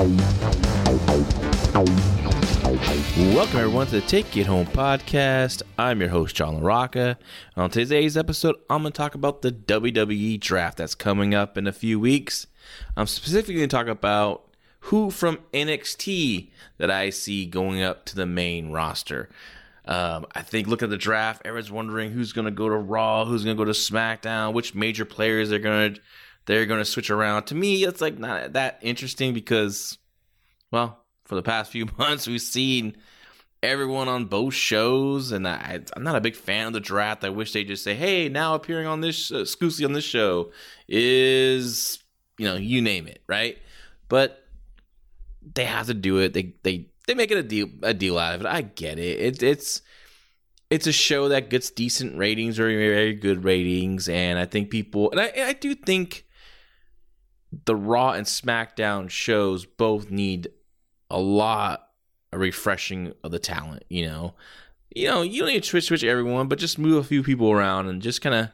Welcome everyone to the Take It Home podcast. I'm your host John LaRocca. On today's episode, I'm going to talk about the WWE draft that's coming up in a few weeks. I'm specifically going to talk about who from NXT that I see going up to the main roster. Um, I think look at the draft, everyone's wondering who's going to go to Raw, who's going to go to SmackDown, which major players they're going to they're going to switch around. To me, it's like not that interesting because, well, for the past few months, we've seen everyone on both shows, and I, am not a big fan of the draft. I wish they just say, "Hey, now appearing on this uh, Scoosy on this show is you know you name it, right?" But they have to do it. They they they make it a deal a deal out of it. I get it. it it's it's a show that gets decent ratings, very very good ratings, and I think people and I I do think the Raw and SmackDown shows both need a lot of refreshing of the talent. You know, you know, you don't need to switch switch everyone, but just move a few people around and just kind of,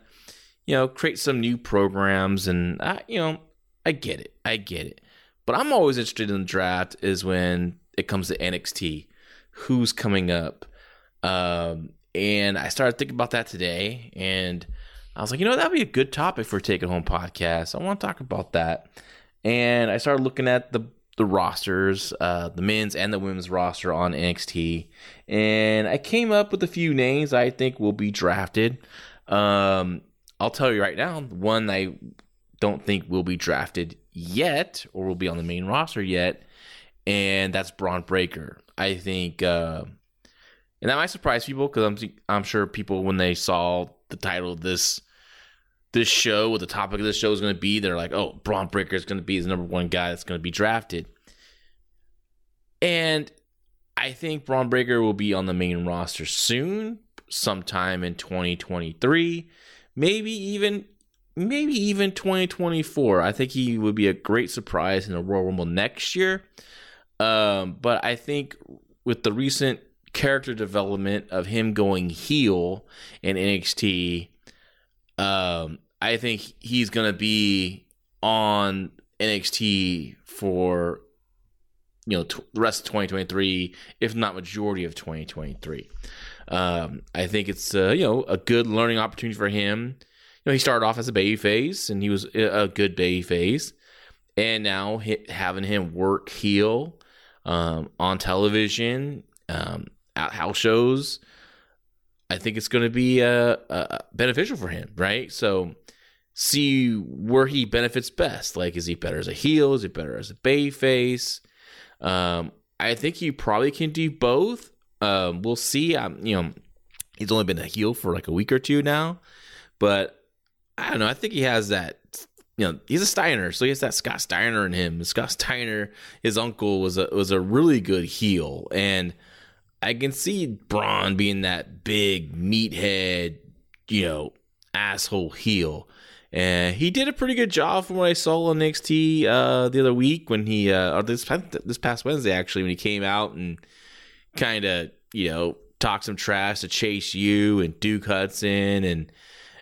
you know, create some new programs. And I, you know, I get it, I get it. But I'm always interested in the draft is when it comes to NXT, who's coming up. Um, and I started thinking about that today, and I was like, you know, that'd be a good topic for a Take Home podcast. I want to talk about that. And I started looking at the the rosters, uh, the men's and the women's roster on NXT, and I came up with a few names I think will be drafted. Um, I'll tell you right now, one I don't think will be drafted yet, or will be on the main roster yet, and that's Bron Breakker. I think, uh, and that might surprise people because I'm I'm sure people when they saw the title of this this show, what the topic of this show is going to be, they're like, oh, Bron Breakker is going to be the number one guy that's going to be drafted. And I think Bron Breakker will be on the main roster soon, sometime in 2023, maybe even maybe even 2024. I think he would be a great surprise in the Royal Rumble next year. Um, but I think with the recent character development of him going heel in NXT, um, I think he's going to be on NXT for you know t- the rest of 2023, if not majority of 2023. Um, I think it's uh, you know a good learning opportunity for him. You know, he started off as a baby face, and he was a good baby face, and now having him work heel um, on television, um, at house shows, I think it's going to be uh, uh, beneficial for him, right? So see where he benefits best. Like, is he better as a heel? Is he better as a bay face? Um, I think he probably can do both. Um, we'll see. Um, you know, he's only been a heel for like a week or two now, but I don't know. I think he has that. You know, he's a Steiner, so he has that Scott Steiner in him. Scott Steiner, his uncle was a was a really good heel, and I can see Bron being that big meathead, you know, asshole heel. And he did a pretty good job from what I saw on NXT uh, the other week when he, uh, or this this past Wednesday actually, when he came out and kind of you know talked some trash to Chase U and Duke Hudson, and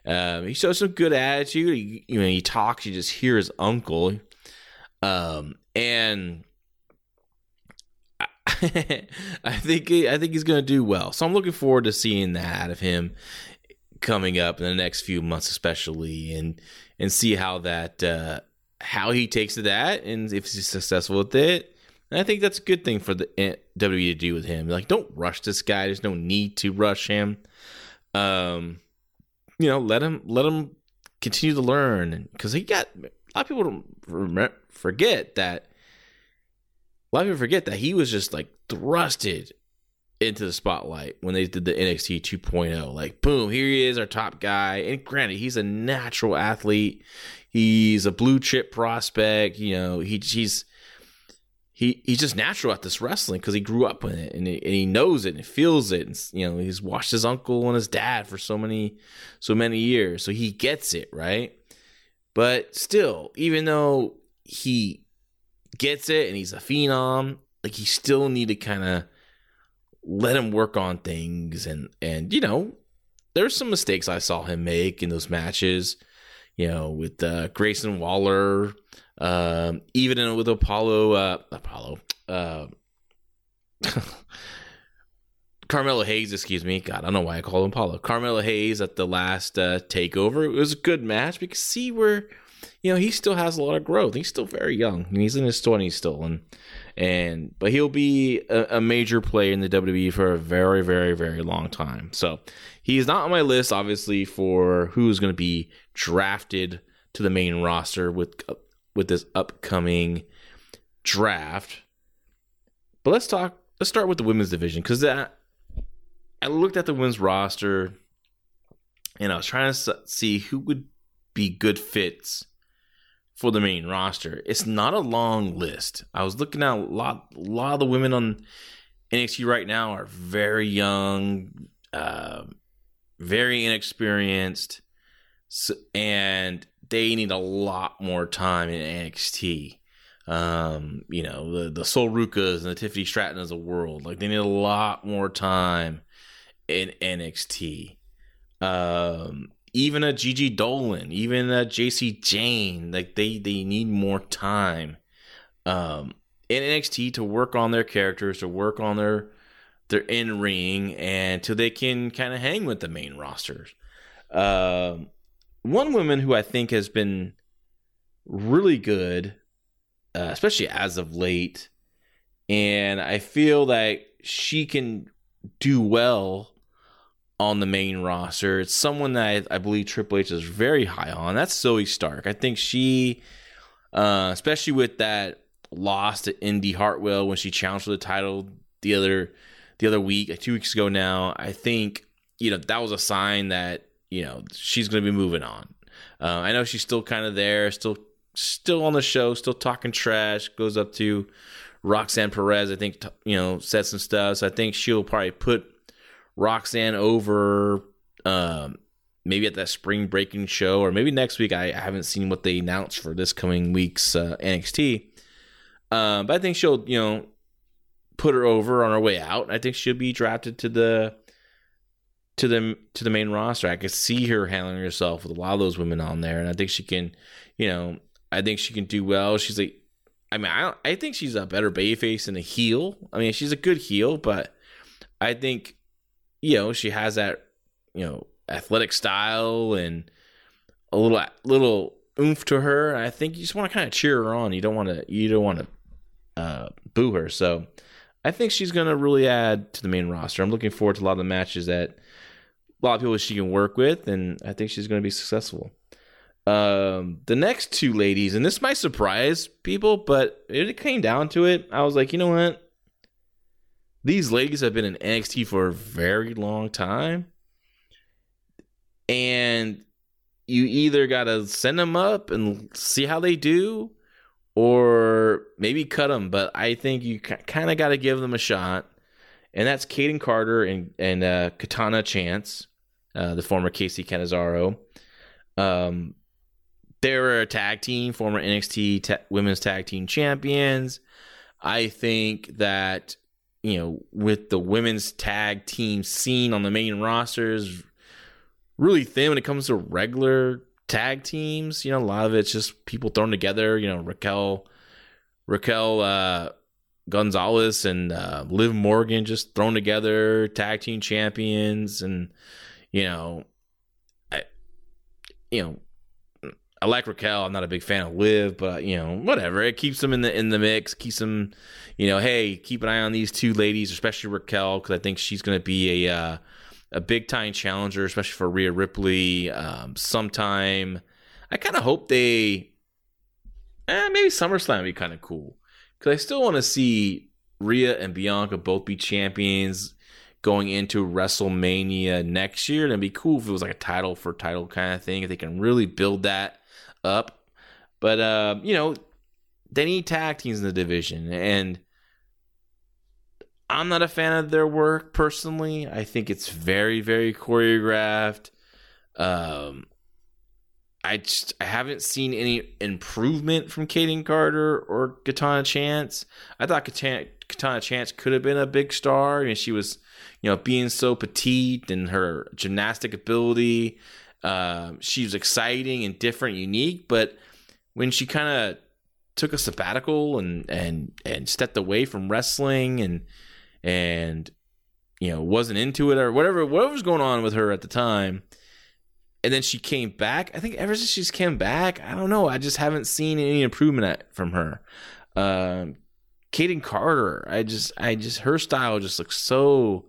um, he showed some good attitude. He, you know, he talks, you just hear his uncle, um, and I think I think he's going to do well. So I'm looking forward to seeing that of him coming up in the next few months, especially, and and see how that uh, how he takes to that, and if he's successful with it. And I think that's a good thing for the eh, WWE to do with him. Like, don't rush this guy. There's no need to rush him. Um, you know, let him let him continue to learn because he got a lot of people don't forget that a lot of people forget that he was just like thrusted into the spotlight when they did the NXT 2.0. Like, boom, here he is, our top guy. And granted, he's a natural athlete. He's a blue chip prospect. You know, he, he's he he's just natural at this wrestling because he grew up in it and he, and he knows it and feels it. And you know, he's watched his uncle and his dad for so many so many years, so he gets it right. But still, even though he gets it and he's a phenom, like he still need to kind of let him work on things and and you know there's some mistakes I saw him make in those matches, you know, with uh, Grayson Waller, um, even in, with Apollo, uh, Apollo, uh, Carmelo Hayes, excuse me. God, I don't know why I call him Apollo. Carmelo Hayes at the last uh, takeover. It was a good match because see where, you know, he still has a lot of growth. He's still very young. He's in his twenties still, and and but he'll be a, a, major player in the WWE for a very, very, very long time. So he's not on my list, obviously, for who's going to be drafted to the main roster with with this upcoming draft. But let's talk. Let's start with the women's division because that I looked at the women's roster and I was trying to see who would be good fits for the main roster. It's not a long list. I was looking at a lot. A lot of the women on NXT right now are very young, uh, very inexperienced, so, and they need a lot more time in NXT. Um, you know, the the Sol Rucas and the Tiffany Stratton of the world, like they need a lot more time in NXT. Um, even a Gigi Dolan, even a Jacy Jayne, like they they need more time um, in NXT to work on their characters, to work on their their in ring, and till they can kind of hang with the main rosters. Um, one woman who I think has been really good, uh, especially as of late, and I feel that she can do well on the main roster. It's someone that I, I believe Triple H is very high on. That's Zoey Stark. I think she, uh, especially with that loss to Indy Hartwell when she challenged for the title the other the other week, like two weeks ago now. I think you know that was a sign that you know she's going to be moving on. Uh, I know she's still kind of there, still still on the show, still talking trash. Goes up to Roxanne Perez, I think you know said some stuff. So I think she'll probably put Roxanne over. Um, maybe at that spring breaking show, or maybe next week. I, I haven't seen what they announced for this coming week's uh, NXT. Uh, but I think she'll, you know, put her over on her way out. I think she'll be drafted to the to the to the main roster. I could see her handling herself with a lot of those women on there, and I think she can, you know, I think she can do well. She's like, I mean, I I think she's a better babyface than a heel. I mean, she's a good heel, but I think, you know, she has that, you know, athletic style and a little little oomph to her. I think you just want to kind of cheer her on. You don't want to you don't want to uh, boo her. So I think she's going to really add to the main roster. I'm looking forward to a lot of the matches that a lot of people she can work with, and I think she's going to be successful. Um, the next two ladies, and this might surprise people, but it came down to it. I was like, you know what? These ladies have been in NXT for a very long time. And you either got to send them up and see how they do, or maybe cut them. But I think you kind of got to give them a shot. And that's Kayden Carter and, and uh, Katana Chance uh, the former Kacy Catanzaro. Um, they were a tag team, former NXT ta- Women's Tag Team Champions. I think that you know, with the women's tag team scene on the main rosters, really thin when it comes to regular tag teams. You know, a lot of it's just people thrown together. You know, Raquel, Raquel uh, Gonzalez and uh, Liv Morgan just thrown together, tag team champions, and you know, I, you know, I like Raquel. I'm not a big fan of Liv, but you know, whatever. It keeps them in the in the mix. Keeps them, you know. Hey, keep an eye on these two ladies, especially Raquel, because I think she's going to be a uh, a big time challenger, especially for Rhea Ripley. Um, sometime, I kind of hope they, eh, maybe SummerSlam would be kind of cool because I still want to see Rhea and Bianca both be champions going into WrestleMania next year. And it'd be cool if it was like a title for title kind of thing. If they can really build that up. But uh, you know, they need tag teams in the division, and I'm not a fan of their work personally. I think it's very, very choreographed. Um, I just I haven't seen any improvement from Kayden Carter or Katana Chance. I thought Katana, Katana Chance could have been a big star, and she was, you know, being so petite and her gymnastic ability. Uh, she was exciting and different, unique. But when she kind of took a sabbatical and and and stepped away from wrestling and and you know wasn't into it or whatever whatever was going on with her at the time and then she came back i think ever since she's came back i don't know i just haven't seen any improvement at, from her um Kayden Carter, I just, I just, her style just looks so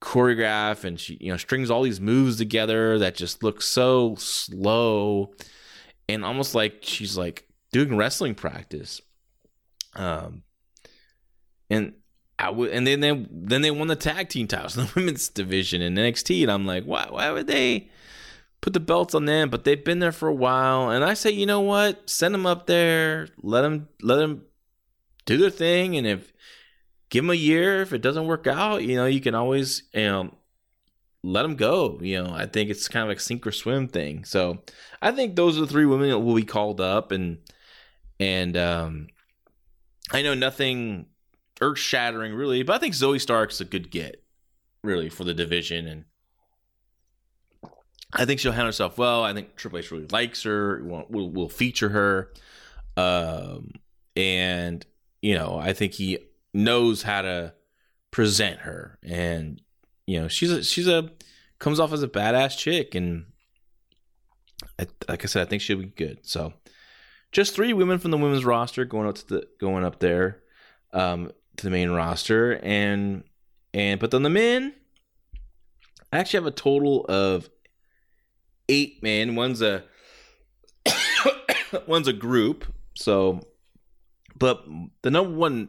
choreographed, and she, you know, strings all these moves together that just look so slow, and almost like she's like doing wrestling practice. Um, and I would, and then they then they won the tag team titles in the women's division in NXT, and I'm like, why why would they put the belts on them? But they've been there for a while, and I say, you know what? Send them up there, let them let them do their thing, and if give them a year, if it doesn't work out, you know, you can always you know let them go. You know, I think it's kind of like sink or swim thing. So I think those are the three women that will be called up, and and um, I know nothing earth shattering really, but I think Zoey Stark's a good get really for the division, and I think she'll handle herself well. I think Triple H really likes her. Will will feature her, um, and you know I think he knows how to present her, and you know she's a she's a comes off as a badass chick, and I, like I said, I think she'll be good. So just three women from the women's roster going up to the going up there um, to the main roster, and and but then the men, I actually have a total of eight men. One's a one's a group, so but the number one.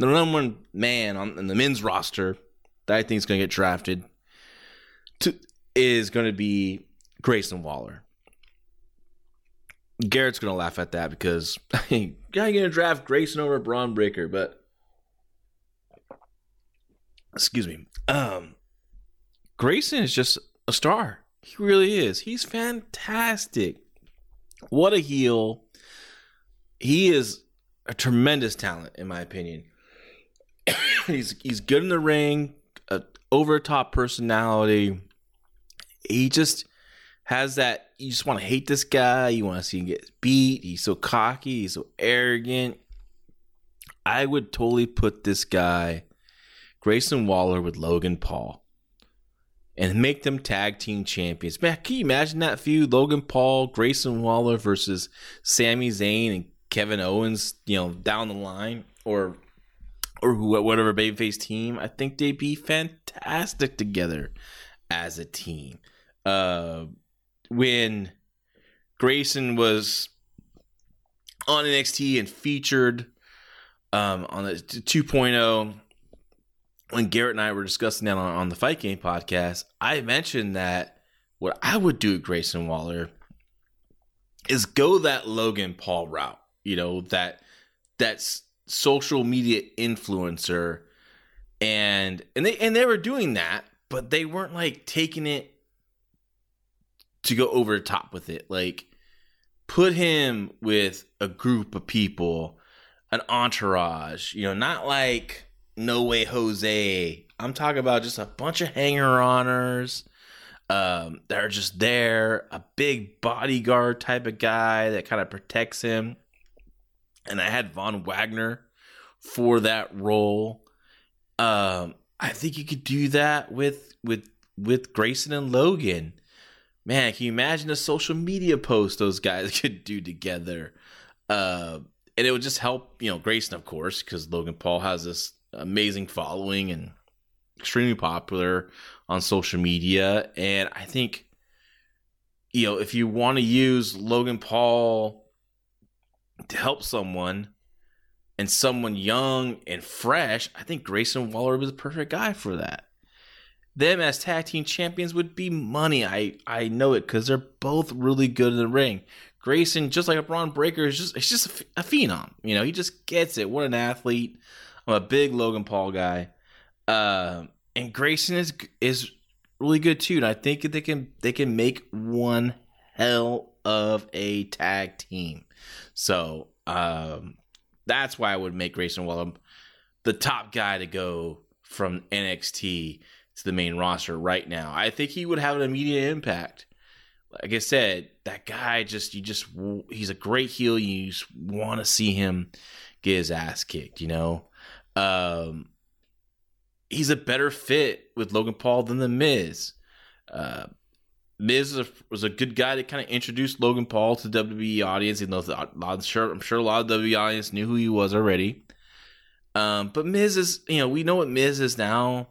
The number one man on the men's roster that I think is going to get drafted to is going to be Grayson Waller. Garrett's going to laugh at that because guy going to draft Grayson over Bron Breakker, but excuse me, um, Grayson is just a star. He really is. He's fantastic. What a heel. He is a tremendous talent, in my opinion. he's he's good in the ring, a over top personality. He just has that. You just want to hate this guy. You want to see him get beat. He's so cocky. He's so arrogant. I would totally put this guy, Grayson Waller, with Logan Paul, and make them tag team champions. Man, can you imagine that feud? Logan Paul, Grayson Waller versus Sami Zayn and Kevin Owens. You know, down the line, or or whatever babyface team, I think they'd be fantastic together as a team. Uh, when Grayson was on NXT and featured um, on the 2.0, when Garrett and I were discussing that on, on the Fight Game podcast, I mentioned that what I would do with Grayson Waller is go that Logan Paul route. You know that that's social media influencer and and they and they were doing that, but they weren't like taking it to go over the top with it. Like put him with a group of people, an entourage, you know, not like No Way Jose. I'm talking about just a bunch of hanger-oners um, that are just there, a big bodyguard type of guy that kind of protects him. And I had Von Wagner for that role. Um, I think you could do that with with with Grayson and Logan. Man, can you imagine a social media post those guys could do together? Uh, and it would just help, you know, Grayson, of course, because Logan Paul has this amazing following and extremely popular on social media. And I think, you know, if you want to use Logan Paul to help someone and someone young and fresh, I think Grayson Waller was the perfect guy for that. Them as tag team champions would be money. I I know it because they're both really good in the ring. Grayson, just like a Bron Breakker, is just it's just a, a phenom. You know, he just gets it. What an athlete! I'm a big Logan Paul guy. Uh, and Grayson is is really good too. And I think they can they can make one hell of a tag team. So um, that's why I would make Grayson Waller the top guy to go from NXT to the main roster right now. I think he would have an immediate impact. Like I said, that guy just you just he's a great heel. You just want to see him get his ass kicked. You know. Um, he's a better fit with Logan Paul than the Miz. Uh, Miz was a, was a, good guy to kind of introduce Logan Paul to WWE audience. Even though I'm sure I'm sure a lot of WWE audience knew who he was already. Um, but Miz is you know we know what Miz is now.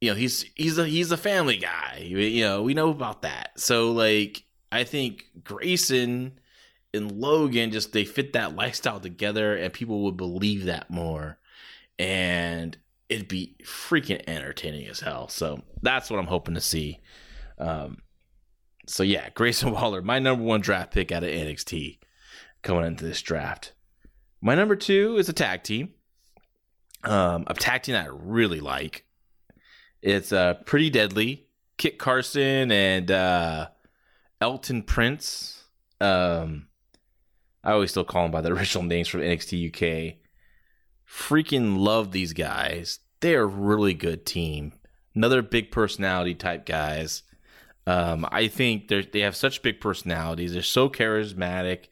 You know he's he's a he's a family guy. You know we know about that. So like I think Grayson and Logan just they fit that lifestyle together, and people would believe that more. And it'd be freaking entertaining as hell. So that's what I'm hoping to see. Um, so yeah, Grayson Waller, my number one draft pick out of NXT coming into this draft. My number two is a tag team. Um, a tag team I really like. It's uh, pretty deadly. Kit Carson and uh, Elton Prince. Um, I always still call them by the original names from NXT UK freaking love these guys. They're a really good team. Another big personality type guys. Um, I think they they have such big personalities. They're so charismatic.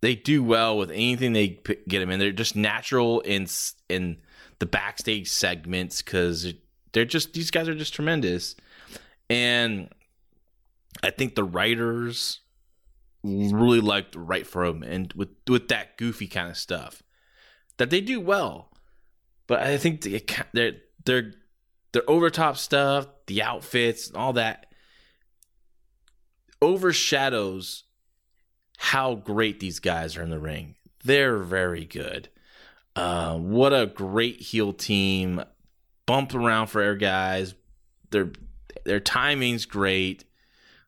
They do well with anything they get them in. They're just natural in in the backstage segments because they're just these guys are just tremendous. And I think the writers really like to write for them and with with that goofy kind of stuff that they do well, but I think they're they're they're over top stuff, the outfits, all that overshadows how great these guys are in the ring. They're very good. Uh, what a great heel team. Bump around for air guys. Their their timing's great.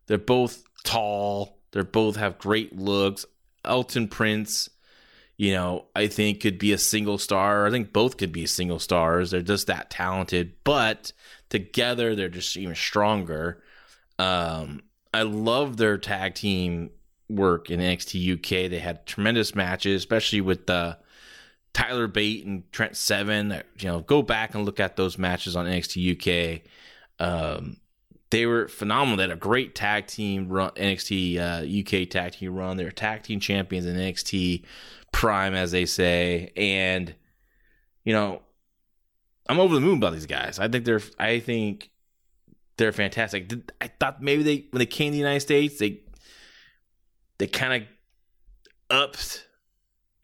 They're both tall. They both have great looks. Elton Prince you know, I think could be a single star. I think both could be single stars. They're just that talented, but together they're just even stronger. Um, I love their tag team work in NXT UK. They had tremendous matches, especially with the uh, Tyler Bate and Trent Seven. You know, go back and look at those matches on NXT UK. Um, they were phenomenal. They had a great tag team run, NXT uh, UK tag team run. They were tag team champions in NXT prime, as they say. And, you know, I'm over the moon about these guys. I think they're, I think they're fantastic. I thought maybe they, when they came to the United States, they, they kind of upped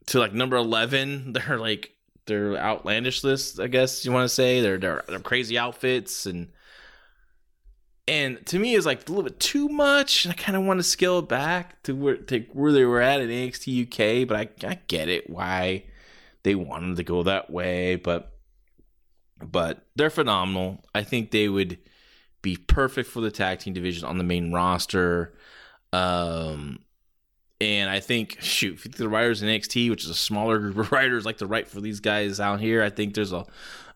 to like number 11. They're like, they're outlandish list, I guess you want to say. They're, they're, crazy outfits and, and to me it's like a little bit too much. I kind of want to scale it back to where to where they were at in NXT UK, but I, I get it why they wanted to go that way, but but they're phenomenal. I think they would be perfect for the tag team division on the main roster. Um, and I think, shoot, the writers in NXT, which is a smaller group of writers, like to write for these guys out here. I think there's a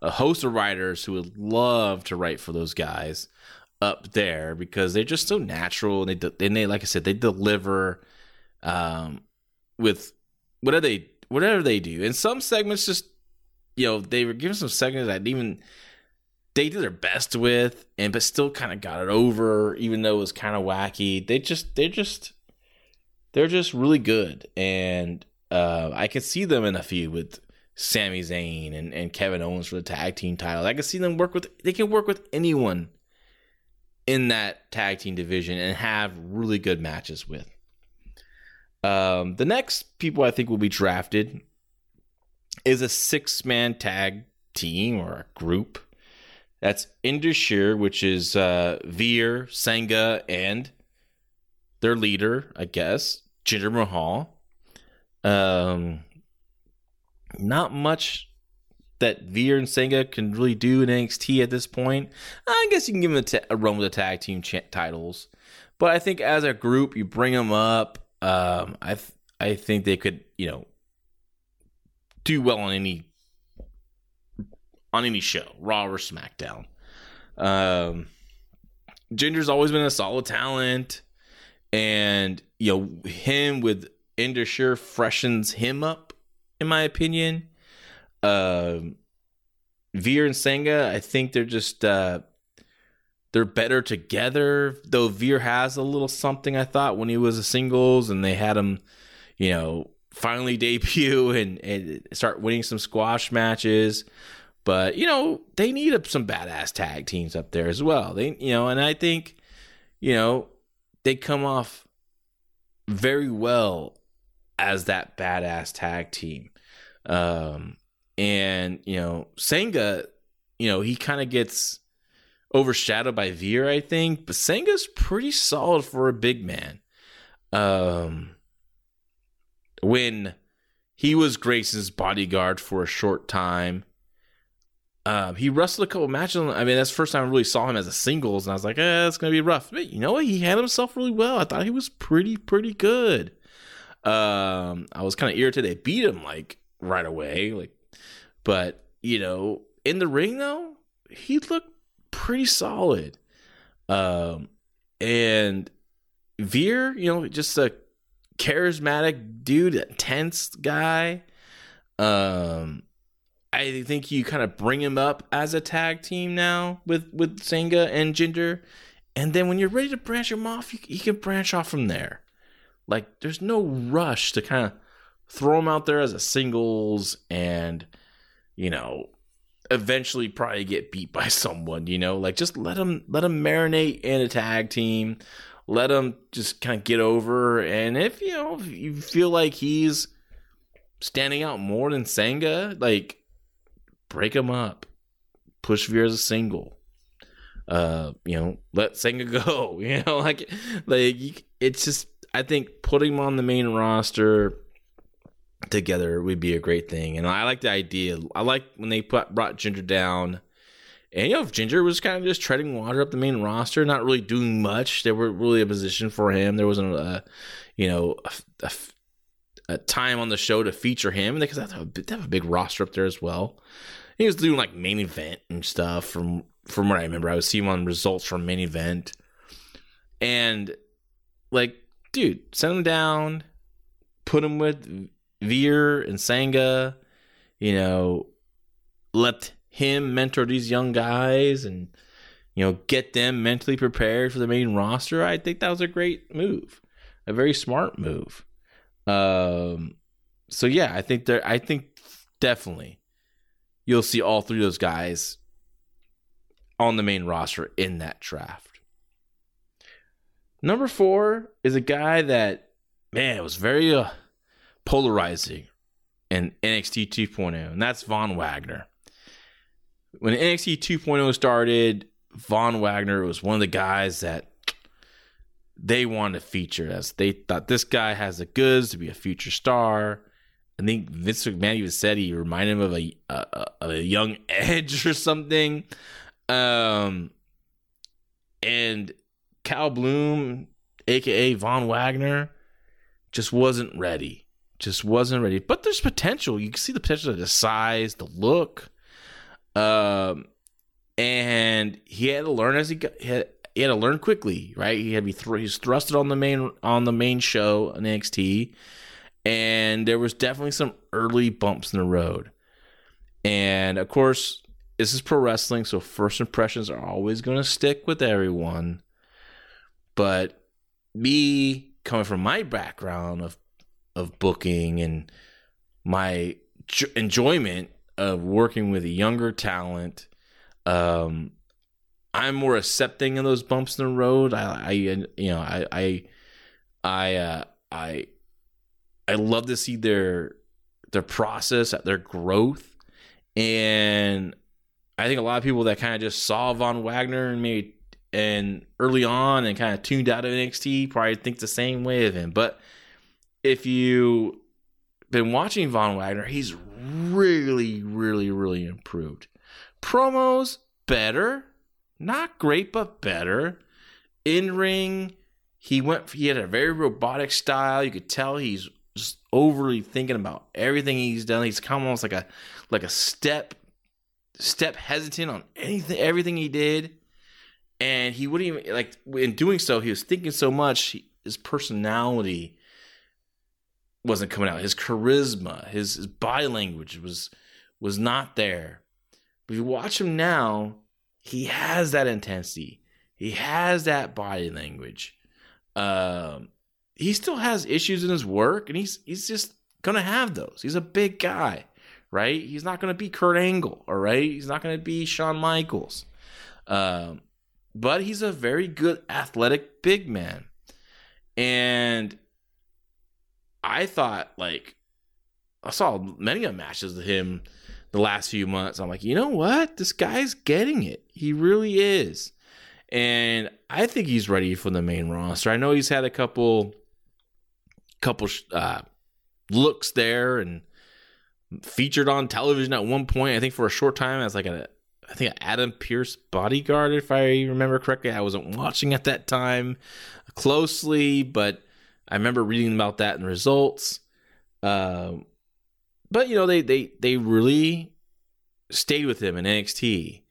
a host of writers who would love to write for those guys up there because they're just so natural and they and they like I said they deliver um with whatever they whatever they do. And some segments just you know they were given some segments that even they did their best with and but still kind of got it over even though it was kind of wacky. They just they're just they're just really good and uh I can see them in a few with Sami Zayn and, and Kevin Owens for the tag team titles. I can see them work with they can work with anyone in that tag team division and have really good matches with. Um, the next people I think will be drafted is a six man tag team or a group. That's Indus Sher, which is uh, Veer, Sangha, and their leader, I guess, Jinder Mahal. Um, not much that Veer and Sangha can really do in NXT at this point. I guess you can give them a, t- a run with the tag team ch- titles, but I think as a group, you bring them up. Um, I th- I think they could, you know, do well on any on any show, Raw or SmackDown. Um, Jinder's always been a solid talent, and you know him with Indus freshens him up, in my opinion. Um, Veer and Sangha, I think they're just uh, they're better together. Though Veer has a little something, I thought when he was a singles, and they had him, you know, finally debut and, and start winning some squash matches. But you know, they need some badass tag teams up there as well. They, you know, and I think, you know, they come off very well as that badass tag team. Um, and you know, Sangha, you know, he kind of gets overshadowed by Veer, I think, but Sangha's pretty solid for a big man. Um, when he was Grayson's bodyguard for a short time, um, he wrestled a couple matches. I mean, that's the first time I really saw him as a singles, and I was like, eh, it's gonna be rough. But you know what? He had himself really well. I thought he was pretty, pretty good. Um, I was kind of irritated they beat him like right away, like, but you know, in the ring though, he looked pretty solid. Um, and Veer, you know, just a charismatic dude, a tense guy. Um, I think you kind of bring him up as a tag team now with with Sangha and Jinder, and then when you're ready to branch him off, you, you can branch off from there. Like, there's no rush to kind of throw him out there as a singles and you know eventually probably get beat by someone you know? Like just let him let him marinate in a tag team. Let him just kind of get over. And if you know if you feel like he's standing out more than Sangha like break him up push Veer as a single uh you know let Sangha go you know like like it's just I think putting him on the main roster together would be a great thing. And I like the idea. I like when they put, brought Jinder down. And, you know, if Jinder was kind of just treading water up the main roster, not really doing much, there were really a position for him. There wasn't a, you know, a, a, a time on the show to feature him because they have, they have a big roster up there as well. He was doing like main event and stuff from from what I remember. I was seeing on results from main event, and like, dude, send him down, put him with Veer and Sangha, you know, let him mentor these young guys and you know get them mentally prepared for the main roster. I think that was a great move, a very smart move. Um, so yeah, I think there. I think definitely you'll see all three of those guys on the main roster in that draft. Number four is a guy that man was very uh, polarizing in NXT 2.0, and that's Von Wagner. When NXT 2.0 started, Von Wagner was one of the guys that they wanted to feature as they thought this guy has the goods to be a future star. I think Vince McMahon even said he reminded him of a a, a young Edge or something. Um, and Cal Bloom, aka Von Wagner, just wasn't ready just wasn't ready. But there's potential. You can see the potential of the size, the look. Um, and he had to learn as he got. He had, he had to learn quickly, right? He had to be thr- he's thrusted on the main on the main show on NXT, and there was definitely some early bumps in the road. And of course, this is pro wrestling, so first impressions are always going to stick with everyone. But me coming from my background of of booking and my j- enjoyment of working with younger talent, um, I'm more accepting of those bumps in the road. I, I you know, I, I, I, uh, I, I love to see their their process, their growth, and I think a lot of people that kind of just saw Von Wagner and maybe and early on and kind of tuned out of NXT probably think the same way of him. But if you've been watching Von Wagner, he's really, really, really improved. Promos better, not great, but better. In ring, he went. He had a very robotic style. You could tell he's just overly thinking about everything he's done. He's kind of almost like a like a step step hesitant on anything, everything he did, and he wouldn't even like in doing so. He was thinking so much. His personality wasn't coming out. His charisma, his, his body language was was not there. But if you watch him now, he has that intensity. He has that body language. Um, he still has issues in his work, and he's he's just gonna have those. He's a big guy right? He's not to be Kurt Angle, all right? He's not to be Shawn Michaels. Um, but he's a very good athletic big man. And I thought, like, I saw many of matches of him the last few months. I'm like, you know what? This guy's getting it. He really is. And I think he's ready for the main roster. I know he's had a couple couple uh, looks there and featured on television at one point. I think for a short time as like a I think Adam Pearce bodyguard, if I remember correctly. I wasn't watching at that time closely, but I remember reading about that in the results. Uh, but you know, they they they really stayed with him in NXT.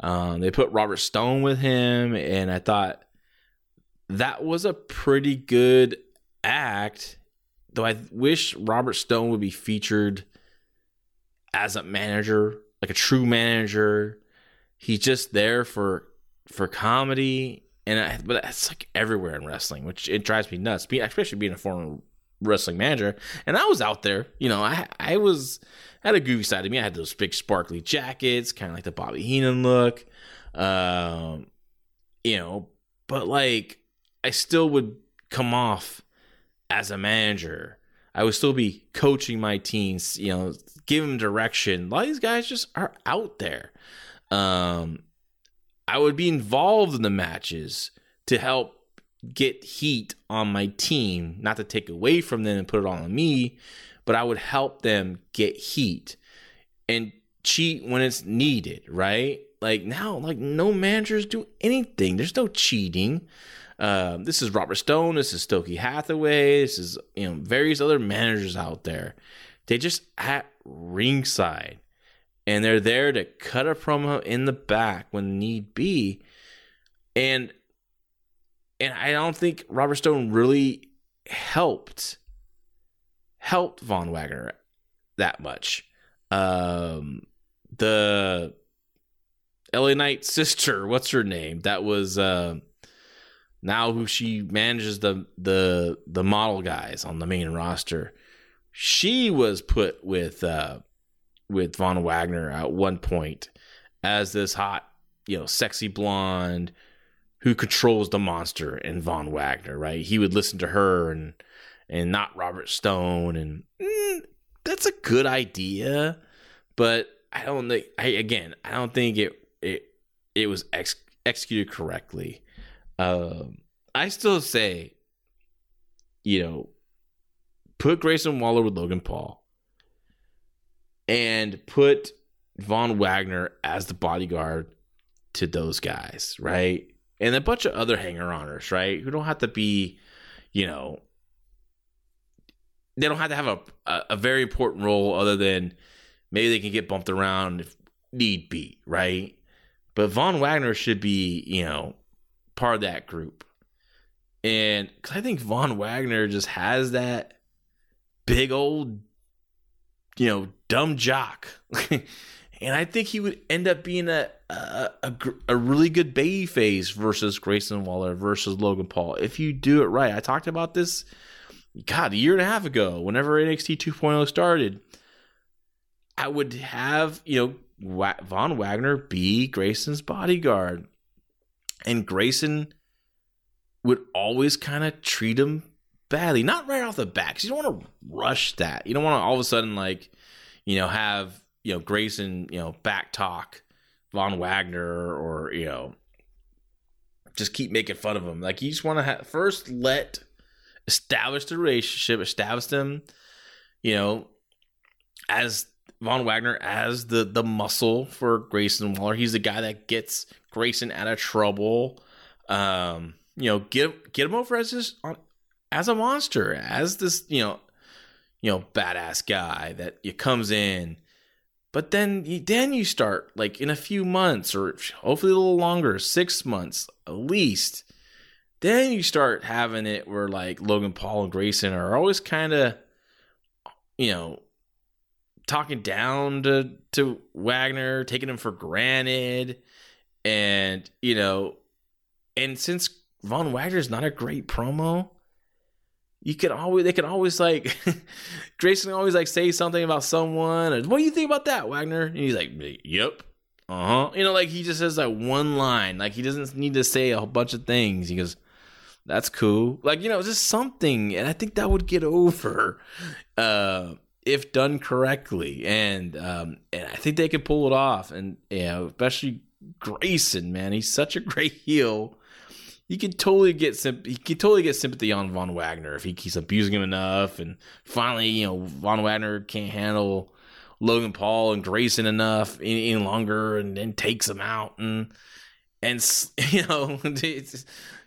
Um, they put Robert Stone with him, and I thought that was a pretty good act. Though I wish Robert Stone would be featured as a manager, like a true manager. He's just there for for comedy, and I, but that's like everywhere in wrestling, which it drives me nuts. Being especially being a former wrestling manager, and I was out there. You know, I I was had a goofy side of me. I had those big sparkly jackets, kind of like the Bobby Heenan look. Um, you know, but like I still would come off as a manager. I would still be coaching my teams, you know, give them direction. A lot of these guys just are out there. Um, I would be involved in the matches to help get heat on my team, not to take away from them and put it all on me, but I would help them get heat and cheat when it's needed, right? Like now, like no managers do anything. There's no cheating. Um, this is Robert Stone. This is Stokely Hathaway. This is you know various other managers out there. They just at ringside, and they're there to cut a promo in the back when need be, and and I don't think Robert Stone really helped helped Von Wagner that much. Um, the LA Knight sister, what's her name? That was uh, now who she manages the the the model guys on the main roster. She was put with uh, with Von Wagner at one point as this hot, you know, sexy blonde who controls the monster in Von Wagner, right? He would listen to her and and not Robert Stone, and mm, that's a good idea, but I don't think. I again, I don't think it it it was ex- executed correctly. Um, I still say, you know, put Grayson Waller with Logan Paul, and put Von Wagner as the bodyguard to those guys, right? And a bunch of other hanger oners, right? Who don't have to be, you know, they don't have to have a, a, a very important role other than maybe they can get bumped around if, need be, right? But Von Wagner should be, you know, part of that group. And cause I think Von Wagner just has that big old, you know, dumb jock. and I think he would end up being a, a, a, a really good baby face versus Grayson Waller versus Logan Paul if you do it right. I talked about this, God, a year and a half ago, whenever NXT 2.0 started. I would have, you know, Von Wagner be Grayson's bodyguard. And Grayson would always kind of treat him badly. Not right off the bat, because you don't want to rush that. You don't want to all of a sudden, like, you know, have, you know, Grayson, you know, back talk Von Wagner or, you know, just keep making fun of him. Like, you just want to ha- first let establish the relationship, establish them, you know, as Von Wagner as the the muscle for Grayson Waller. He's the guy that gets Grayson out of trouble. Um, you know, get get him over as this as a monster, as this you know, you know, badass guy that you comes in. But then, then you start like in a few months, or hopefully a little longer, six months at least. Then you start having it where like Logan Paul and Grayson are always kind of, you know, talking down to to Wagner, taking him for granted, and you know, and since Von Wagner's not a great promo, you could always they can always like Grayson always like say something about someone. Or, what do you think about that, Wagner? And he's like, "Yep." Uh huh. You know, like he just says that one line. Like he doesn't need to say a whole bunch of things. He goes, "That's cool." Like you know, just something, and I think that would get over. Uh, if done correctly, and um, and I think they can pull it off. And you know, especially Grayson, man, he's such a great heel. You can totally get he can totally get sympathy on Von Wagner if he keeps abusing him enough, and finally, you know, Von Wagner can't handle Logan Paul and Grayson enough any, any longer, and then takes him out, and and you know,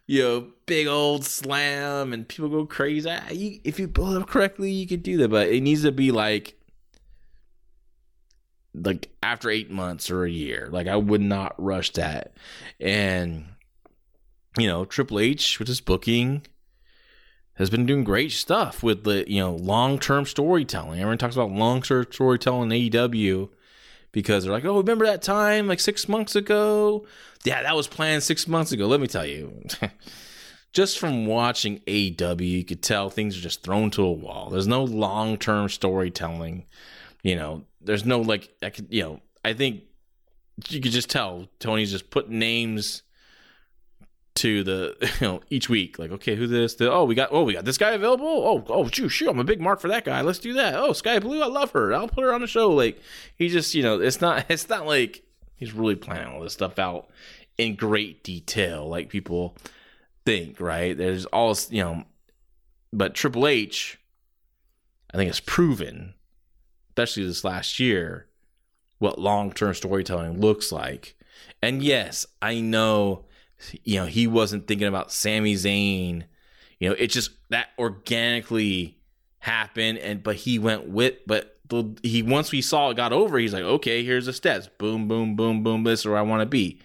you know, big old slam and people go crazy. Ah, if you build it correctly, you could do that, but it needs to be like like after eight months or a year. Like I would not rush that. And you know, Triple H with his booking has been doing great stuff with the you know long term storytelling. Everyone talks about long term storytelling in AEW because they're like, oh, remember that time like six months ago? Yeah, that was planned six months ago. Let me tell you. just from watching AEW, you could tell things are just thrown to a wall. There's no long term storytelling. You know, there's no like, I could, you know, I think you could just tell Tony's just put names to the you know each week like okay who this the, oh we got oh we got this guy available oh oh shoot shoot I'm a big mark for that guy let's do that oh Skye Blue I love her I'll put her on the show like he just you know it's not it's not like he's really planning all this stuff out in great detail like people think right there's all you know but Triple H I think it's proven especially this last year what long-term storytelling looks like and yes I know you know, he wasn't thinking about Sami Zayn. You know, it just that organically happened, and but he went with, but he once we saw it got over, he's like, okay, here's the steps, boom, boom, boom, boom. This is where I want to be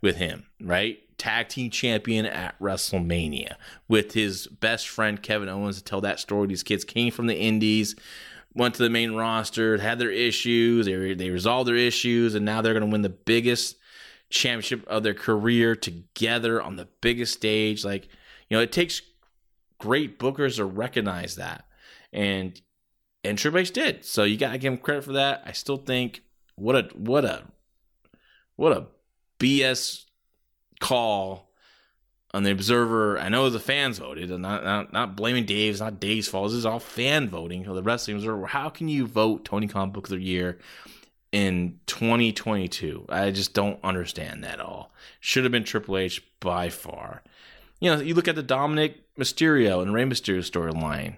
with him, right? Tag team champion at WrestleMania with his best friend Kevin Owens to tell that story. These kids came from the Indies, went to the main roster, had their issues, they they resolved their issues, and now they're going to win the biggest championship of their career together on the biggest stage. Like, you know, it takes great bookers to recognize that. And and H did. So you gotta give him credit for that. I still think what a what a what a BS call on the observer. I know the fans voted, not, not, not blaming Dave. It's not Dave's fault. This is all fan voting the wrestling observer. How can you vote Tony Khan Book of the Year in 2022. I just don't understand that at all. Should have been Triple H by far. You know, you look at the Dominik Mysterio and Rey Mysterio storyline.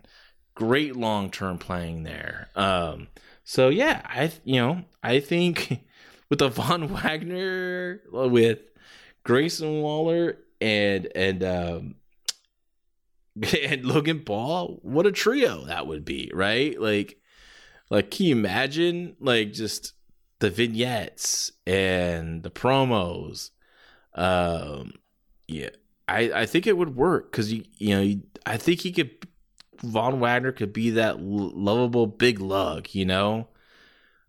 Great long term playing there. Um, so yeah, I you know I think with the Von Wagner with Grayson Waller and and um, and Logan Paul, what a trio that would be, right? Like, like can you imagine like just the vignettes and the promos, um, yeah, I I think it would work because you you know you, I think he could Von Wagner could be that lovable big lug, you know.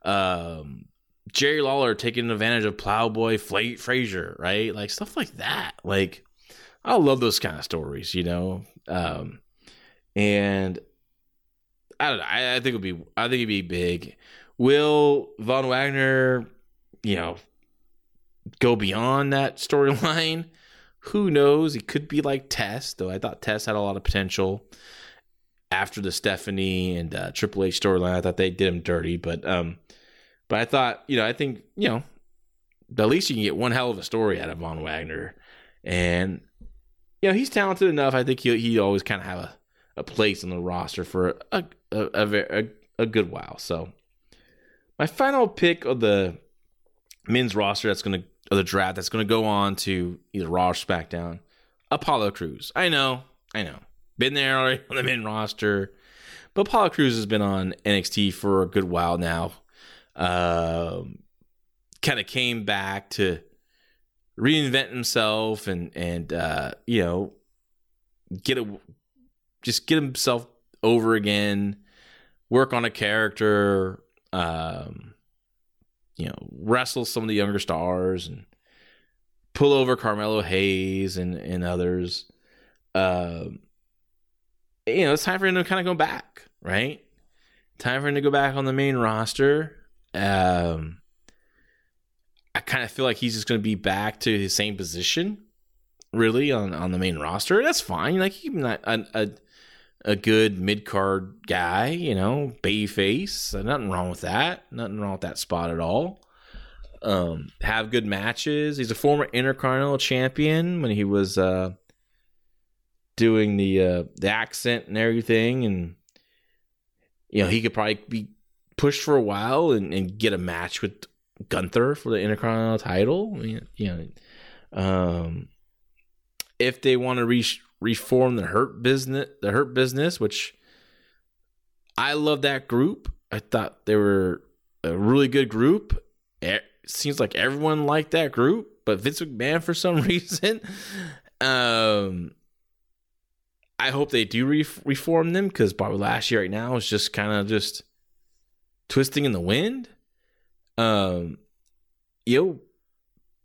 Um, Jerry Lawler taking advantage of Plowboy Fla- Frazier, right? Like stuff like that. Like I love those kind of stories, you know. Um, and I don't know. I, I think it'd be. I think it'd be big. Will Von Wagner, you know, go beyond that storyline? Who knows? He could be like Test, though. I thought Test had a lot of potential after the Stephanie and uh, Triple H storyline. I thought they did him dirty, but um, but I thought, you know, I think you know, at least you can get one hell of a story out of Von Wagner, and you know, he's talented enough. I think he he always kind of have a, a place on the roster for a a, a a, a good while. So my final pick of the men's roster that's going to the draft that's going to go on to either Raw or SmackDown, Apollo Crews. I know, I know, been there already on the men's roster, but Apollo Crews has been on NXT for a good while now. Um, kind of came back to reinvent himself and and uh, you know get a just get himself over again, work on a character, um, you know, wrestle some of the younger stars and pull over Carmelo Hayes and and others. Um, you know, it's time for him to kind of go back, right? Time for him to go back on the main roster. Um, I kind of feel like he's just going to be back to his same position, really on on the main roster. That's fine. Like he's not a, a a good mid card guy, you know, bay face. Nothing wrong with that. Nothing wrong with that spot at all. Um, have good matches. He's a former Intercontinental champion when he was uh, doing the uh, the accent and everything, and you know he could probably be pushed for a while and, and get a match with Gunther for the Intercontinental title. I mean, you know, um, if they want to re- reform the Hurt business, the Hurt business, which I love that group. I thought they were a really good group. It seems like everyone liked that group, but Vince McMahon for some reason. Um, I hope they do re- reform them because Bobby Lashley right now is just kind of just twisting in the wind. Um, yo,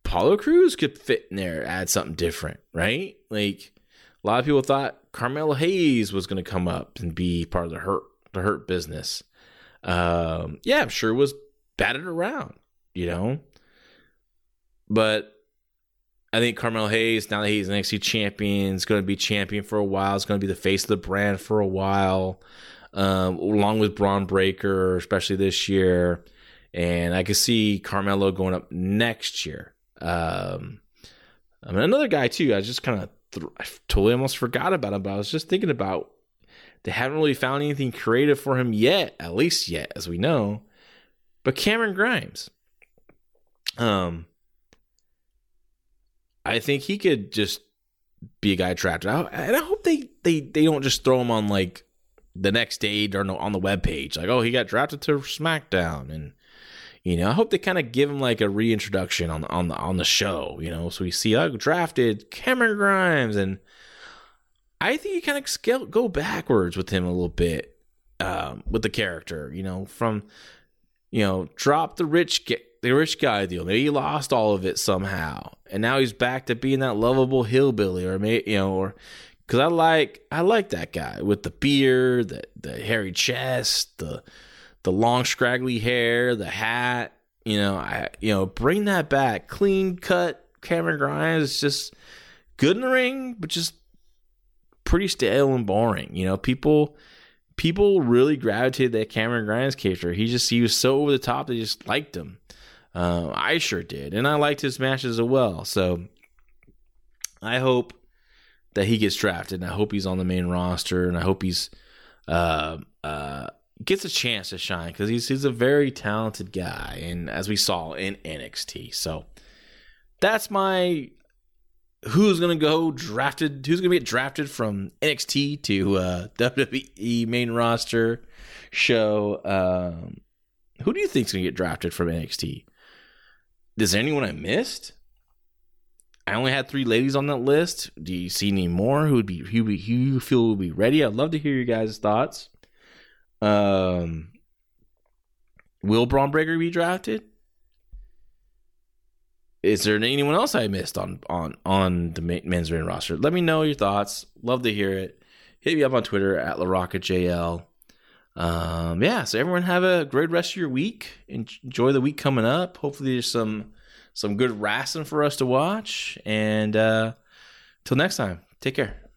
Apollo Crews could fit in there, add something different, right? Like a lot of people thought Carmelo Hayes was going to come up and be part of the hurt the hurt business. Um, yeah, I'm sure it was batted around, you know. But I think Carmelo Hayes, now that he's an NXT champion, is going to be champion for a while. Is going to be the face of the brand for a while, um, along with Bron Breakker, especially this year. And I could see Carmelo going up next year. Um, I mean, another guy too. I just kind of th- I totally almost forgot about him, but I was just thinking about they haven't really found anything creative for him yet, at least yet, as we know. But Cameron Grimes, um, I think he could just be a guy out, and I hope they they they don't just throw him on like the next day or no, on the web page, like oh he got drafted to SmackDown, and you know I hope they kind of give him like a reintroduction on the on the on the show, you know, so we see I drafted Cameron Grimes, and I think you kind of scale go backwards with him a little bit um, with the character, you know, from you know drop the rich get the rich guy deal. Maybe he lost all of it somehow, and now he's back to being that lovable hillbilly, or maybe you know, or because I like I like that guy with the beard, the the hairy chest, the the long scraggly hair, the hat. You know, I you know bring that back, clean cut. Cameron Grimes just good in the ring, but just pretty stale and boring. You know, people people really gravitated that Cameron Grimes character. He just he was so over the top they just liked him. Uh, I sure did, and I liked his matches as well. So I hope that he gets drafted, and I hope he's on the main roster, and I hope he's uh, uh, gets a chance to shine because he's he's a very talented guy, and as we saw in NXT. So that's my who's gonna go drafted. Who's gonna get drafted from NXT to uh, WWE main roster show. Um, Who do you think's gonna get drafted from NXT? Is there anyone I missed? I only had three ladies on that list. Do you see any more who would be who, be, who you feel would be ready? I'd love to hear your guys' thoughts. Um, will Bron Breakker be drafted? Is there anyone else I missed on on on the men's ring roster? Let me know your thoughts. Love to hear it. Hit me up on Twitter at LaRoccaJL. Um, yeah, so everyone have a great rest of your week. Enjoy the week coming up. Hopefully, there's some some good wrestling for us to watch. And uh, till next time, take care.